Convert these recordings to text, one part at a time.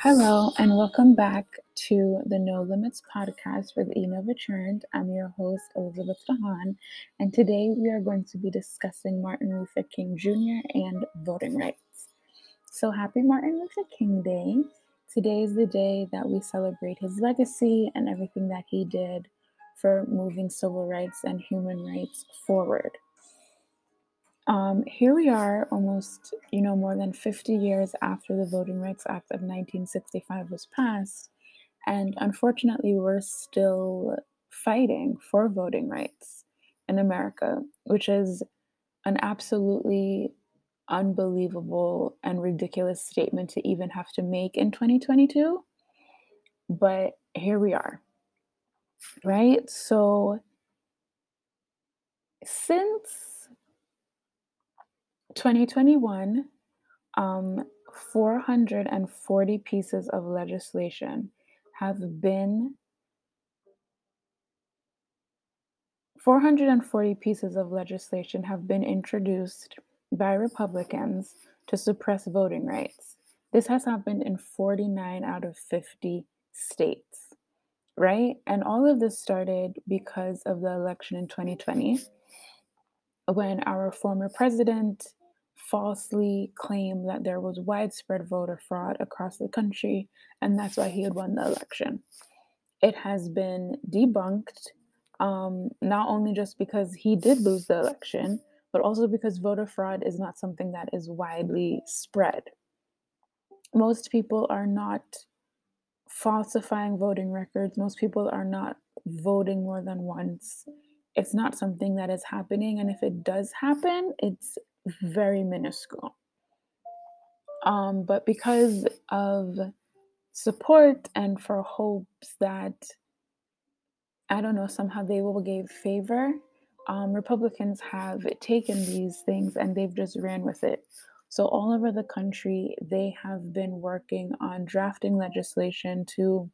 Hello, and welcome back to the No Limits podcast with Enova Churnt. I'm your host, Elizabeth Dahan, and today we are going to be discussing Martin Luther King Jr. and voting rights. So, happy Martin Luther King Day! Today is the day that we celebrate his legacy and everything that he did for moving civil rights and human rights forward. Um, here we are, almost, you know, more than 50 years after the Voting Rights Act of 1965 was passed, and unfortunately, we're still fighting for voting rights in America, which is an absolutely unbelievable and ridiculous statement to even have to make in 2022. But here we are, right? So, since 2021, um, 440 pieces of legislation have been 440 pieces of legislation have been introduced by Republicans to suppress voting rights. This has happened in 49 out of 50 states, right? And all of this started because of the election in 2020 when our former president falsely claimed that there was widespread voter fraud across the country, and that's why he had won the election. It has been debunked, um, not only just because he did lose the election, but also because voter fraud is not something that is widely spread. Most people are not falsifying voting records, most people are not voting more than once. It's not something that is happening, and if it does happen, it's very minuscule. Um, but because of support and for hopes that, I don't know, somehow they will give favor, um, Republicans have taken these things and they've just ran with it. So, all over the country, they have been working on drafting legislation to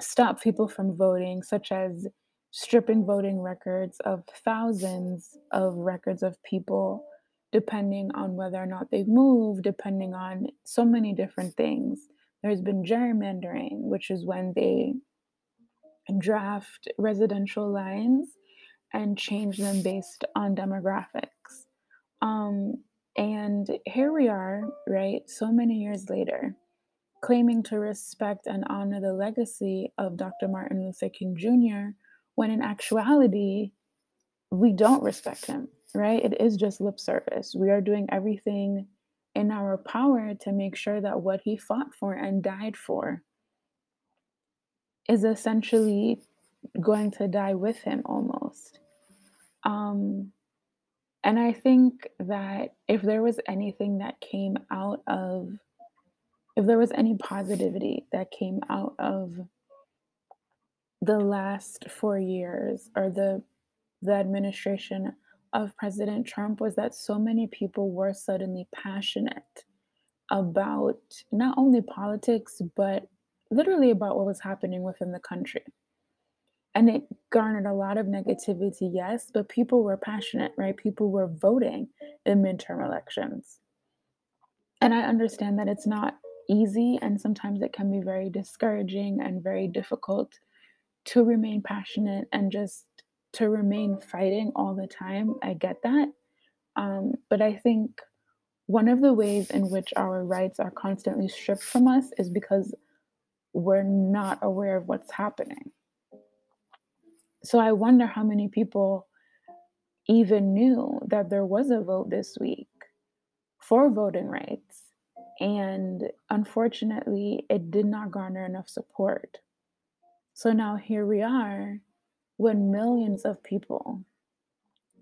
stop people from voting, such as stripping voting records of thousands of records of people, depending on whether or not they've moved, depending on so many different things. There's been gerrymandering, which is when they draft residential lines and change them based on demographics. Um, and here we are, right, so many years later, claiming to respect and honor the legacy of Dr. Martin Luther King Jr when in actuality, we don't respect him, right? It is just lip service. We are doing everything in our power to make sure that what he fought for and died for is essentially going to die with him almost. Um, and I think that if there was anything that came out of, if there was any positivity that came out of the last four years or the the administration of President Trump was that so many people were suddenly passionate about not only politics but literally about what was happening within the country. And it garnered a lot of negativity, yes, but people were passionate, right? People were voting in midterm elections. And I understand that it's not easy and sometimes it can be very discouraging and very difficult to remain passionate and just to remain fighting all the time. I get that. Um, but I think one of the ways in which our rights are constantly stripped from us is because we're not aware of what's happening. So I wonder how many people even knew that there was a vote this week for voting rights. And unfortunately, it did not garner enough support. So now here we are when millions of people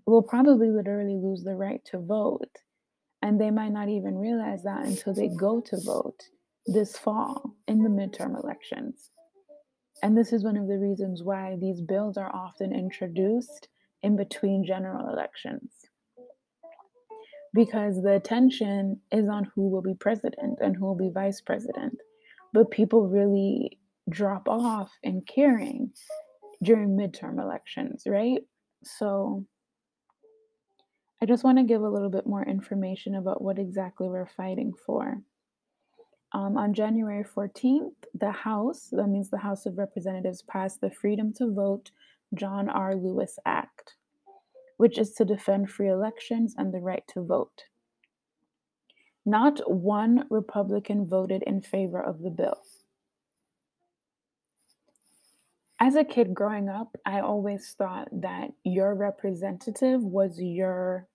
will probably literally lose the right to vote. And they might not even realize that until they go to vote this fall in the midterm elections. And this is one of the reasons why these bills are often introduced in between general elections. Because the attention is on who will be president and who will be vice president. But people really drop off in caring during midterm elections, right? So I just want to give a little bit more information about what exactly we're fighting for. Um, on January 14th, the House, that means the House of Representatives, passed the Freedom to Vote John R. Lewis Act, which is to defend free elections and the right to vote. Not one Republican voted in favor of the bill. As a kid growing up, I always thought that your representative was your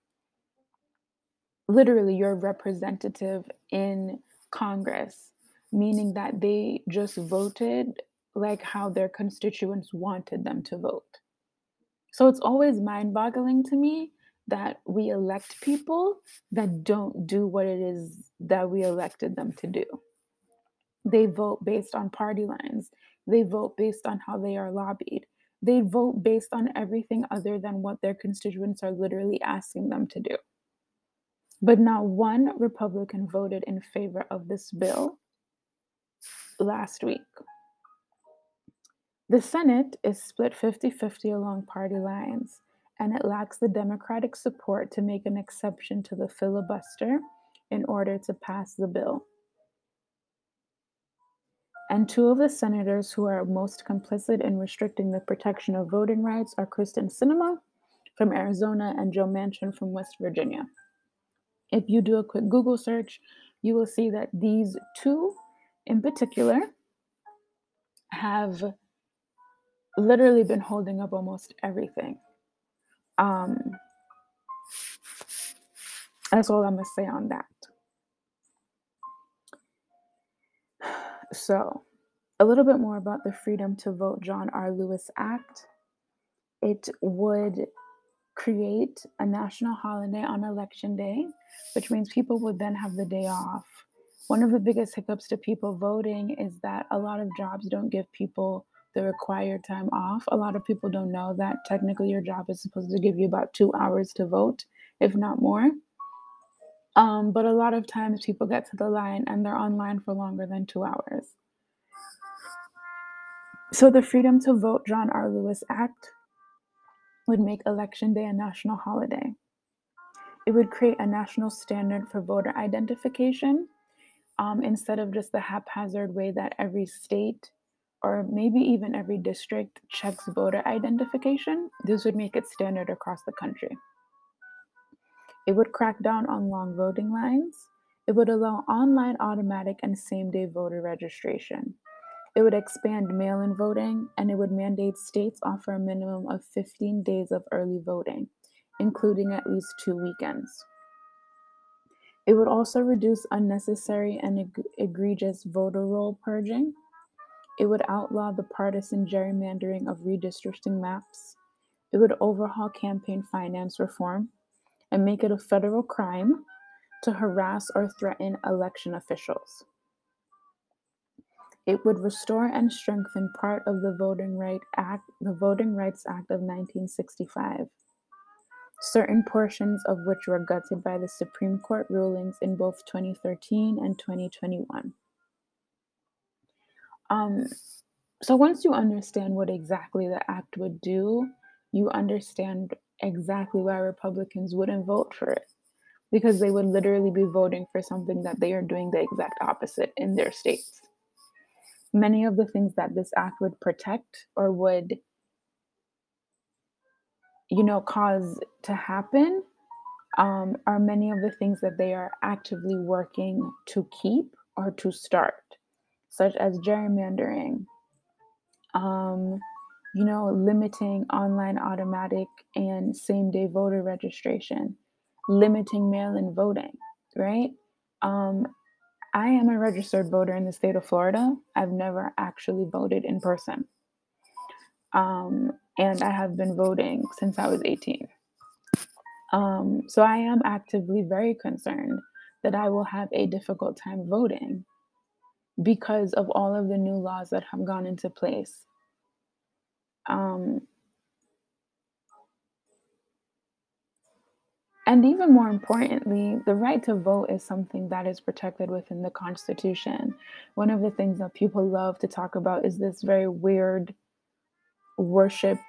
literally your representative in Congress, meaning that they just voted like how their constituents wanted them to vote. So it's always mind boggling to me that we elect people that don't do what it is that we elected them to do. They vote based on party lines, they vote based on how they are lobbied. They vote based on everything other than what their constituents are literally asking them to do. But not one Republican voted in favor of this bill last week. The Senate is split 50 50 along party lines, and it lacks the Democratic support to make an exception to the filibuster in order to pass the bill. And two of the senators who are most complicit in restricting the protection of voting rights are Kyrsten Sinema from Arizona and Joe Manchin from West Virginia. If you do a quick Google search, you will see that these two in particular have literally been holding up almost everything. Um, that's all I'm going to say on that. So, a little bit more about the Freedom to Vote John R. Lewis Act. It would create a national holiday on election day, which means people would then have the day off. One of the biggest hiccups to people voting is that a lot of jobs don't give people the required time off. A lot of people don't know that technically your job is supposed to give you about two hours to vote, if not more. Um, but a lot of times people get to the line and they're online for longer than two hours. So the Freedom to Vote John R. Lewis Act would make Election Day a national holiday. It would create a national standard for voter identification um, instead of just the haphazard way that every state or maybe even every district checks voter identification. This would make it standard across the country. It would crack down on long voting lines. It would allow online, automatic, and same day voter registration. It would expand mail in voting and it would mandate states offer a minimum of 15 days of early voting, including at least two weekends. It would also reduce unnecessary and eg- egregious voter roll purging. It would outlaw the partisan gerrymandering of redistricting maps. It would overhaul campaign finance reform and make it a federal crime to harass or threaten election officials. It would restore and strengthen part of the Voting Right Act, the Voting Rights Act of 1965, certain portions of which were gutted by the Supreme Court rulings in both 2013 and 2021. Um, so once you understand what exactly the act would do, you understand exactly why Republicans wouldn't vote for it. Because they would literally be voting for something that they are doing the exact opposite in their states many of the things that this act would protect or would you know cause to happen um, are many of the things that they are actively working to keep or to start such as gerrymandering um, you know limiting online automatic and same day voter registration limiting mail-in voting right um, I am a registered voter in the state of Florida. I've never actually voted in person. Um, and I have been voting since I was 18. Um, so I am actively very concerned that I will have a difficult time voting because of all of the new laws that have gone into place. Um, And even more importantly, the right to vote is something that is protected within the Constitution. One of the things that people love to talk about is this very weird worship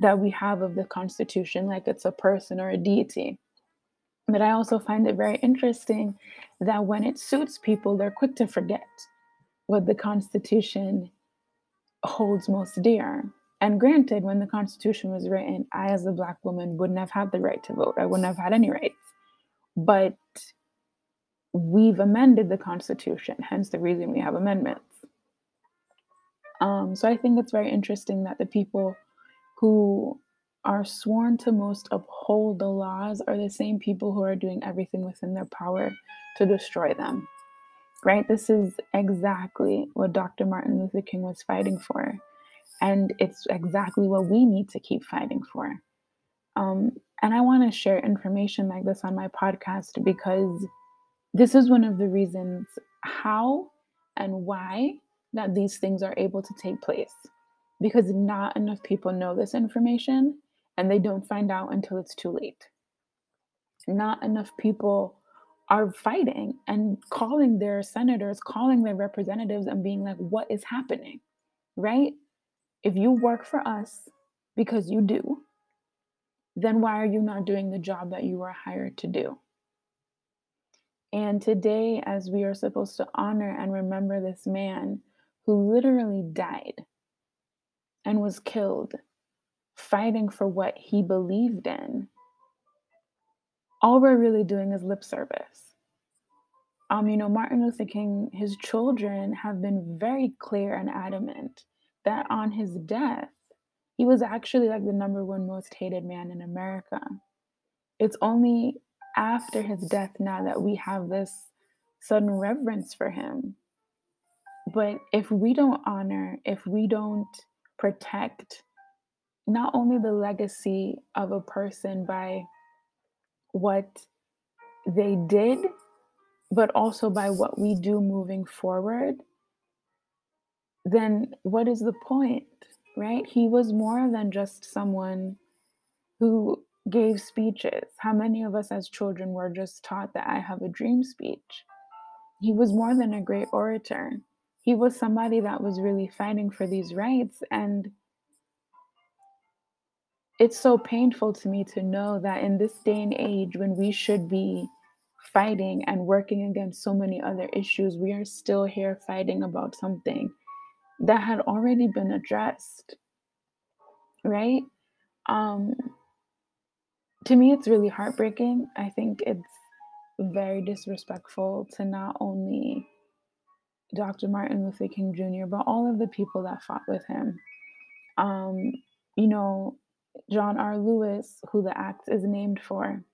that we have of the Constitution, like it's a person or a deity. But I also find it very interesting that when it suits people, they're quick to forget what the Constitution holds most dear. And granted, when the Constitution was written, I, as a Black woman, wouldn't have had the right to vote. I wouldn't have had any rights. But we've amended the Constitution, hence the reason we have amendments. Um, so I think it's very interesting that the people who are sworn to most uphold the laws are the same people who are doing everything within their power to destroy them. Right? This is exactly what Dr. Martin Luther King was fighting for. And it's exactly what we need to keep fighting for. Um, and I want to share information like this on my podcast because this is one of the reasons how and why that these things are able to take place because not enough people know this information and they don't find out until it's too late. Not enough people are fighting and calling their senators, calling their representatives, and being like, what is happening? Right? If you work for us because you do, then why are you not doing the job that you were hired to do? And today, as we are supposed to honor and remember this man who literally died and was killed fighting for what he believed in, all we're really doing is lip service. Um, you know, Martin Luther King, his children have been very clear and adamant that on his death, he was actually like the number one most hated man in America. It's only after his death now that we have this sudden reverence for him. But if we don't honor, if we don't protect not only the legacy of a person by what they did, but also by what we do moving forward, then what is the point, right? He was more than just someone who gave speeches. How many of us as children were just taught that I have a dream speech? He was more than a great orator. He was somebody that was really fighting for these rights. And it's so painful to me to know that in this day and age, when we should be fighting and working against so many other issues, we are still here fighting about something that had already been addressed. Right? Um, to me, it's really heartbreaking. I think it's very disrespectful to not only Dr. Martin Luther King Jr., but all of the people that fought with him. Um, you know, John R. Lewis, who the act is named for,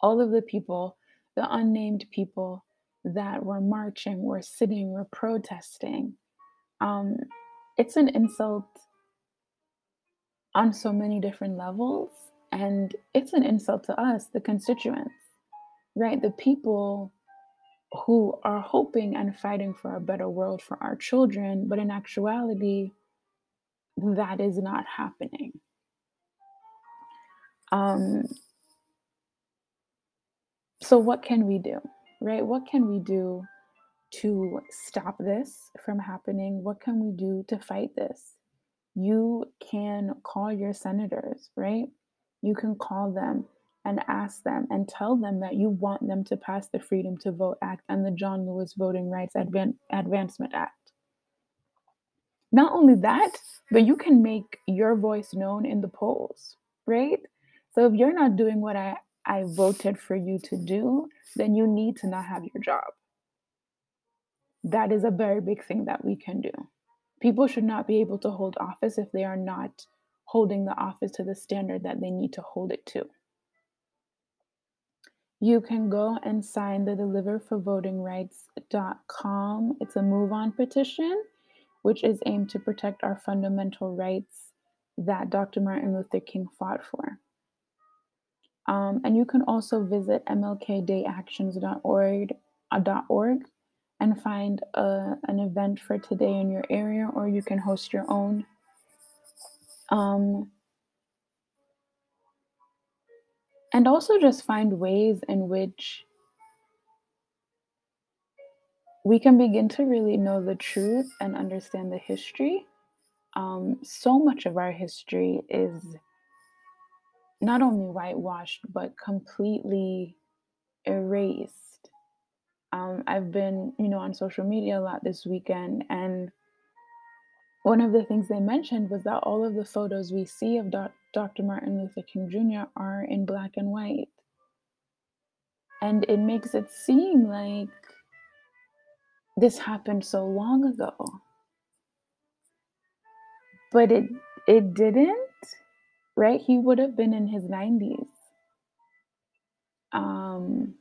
all of the people, the unnamed people that were marching, were sitting, were protesting. Um, it's an insult on so many different levels. And it's an insult to us, the constituents, right? The people who are hoping and fighting for a better world for our children, but in actuality, that is not happening. Um, so, what can we do, right? What can we do to stop this from happening? What can we do to fight this? You can call your senators, right? You can call them and ask them and tell them that you want them to pass the Freedom to Vote Act and the John Lewis Voting Rights Advan- Advancement Act. Not only that, but you can make your voice known in the polls, right? So if you're not doing what I, I voted for you to do, then you need to not have your job. That is a very big thing that we can do. People should not be able to hold office if they are not holding the office to the standard that they need to hold it to. You can go and sign the deliverforvotingrights.com. It's a move on petition, which is aimed to protect our fundamental rights that Dr. Martin Luther King fought for. Um, and you can also visit mlkdayactions.org uh, .org and find a, uh, an event for today in your area, or you can host your own. Um, and also just find ways in which we can begin to really know the truth and understand the history. Um, so much of our history is not only whitewashed, but completely erased Um, I've been, you know, on social media a lot this weekend, and one of the things they mentioned was that all of the photos we see of Dr. Martin Luther King Jr. are in black and white. And it makes it seem like this happened so long ago. But it it didn't, right? He would have been in his 90s. Um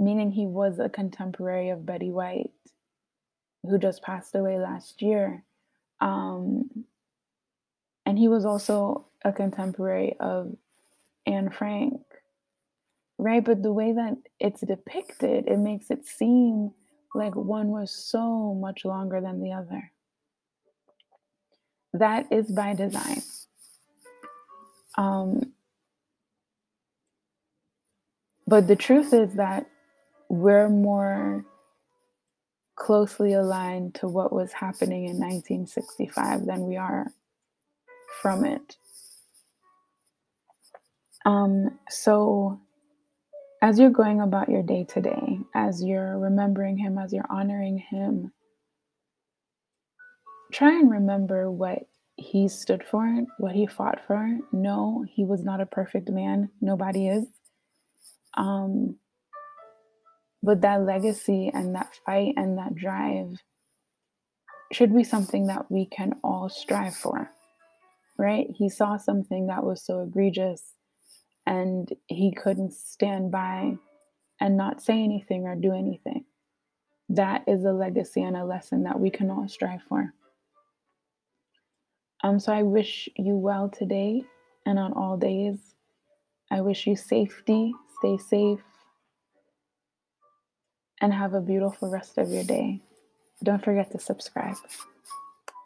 meaning he was a contemporary of Betty White who just passed away last year. Um and he was also a contemporary of Anne Frank. Right? But the way that it's depicted, it makes it seem like one was so much longer than the other. That is by design. Um, but the truth is that we're more closely aligned to what was happening in 1965 than we are from it. Um, so as you're going about your day today, as you're remembering him, as you're honoring him, try and remember what he stood for, what he fought for. No, he was not a perfect man. Nobody is. Um, but that legacy and that fight and that drive should be something that we can all strive for, right? He saw something that was so egregious and he couldn't stand by and not say anything or do anything. That is a legacy and a lesson that we can all strive for. Um, so I wish you well today and on all days. I wish you safety, stay safe, and have a beautiful rest of your day. Don't forget to subscribe.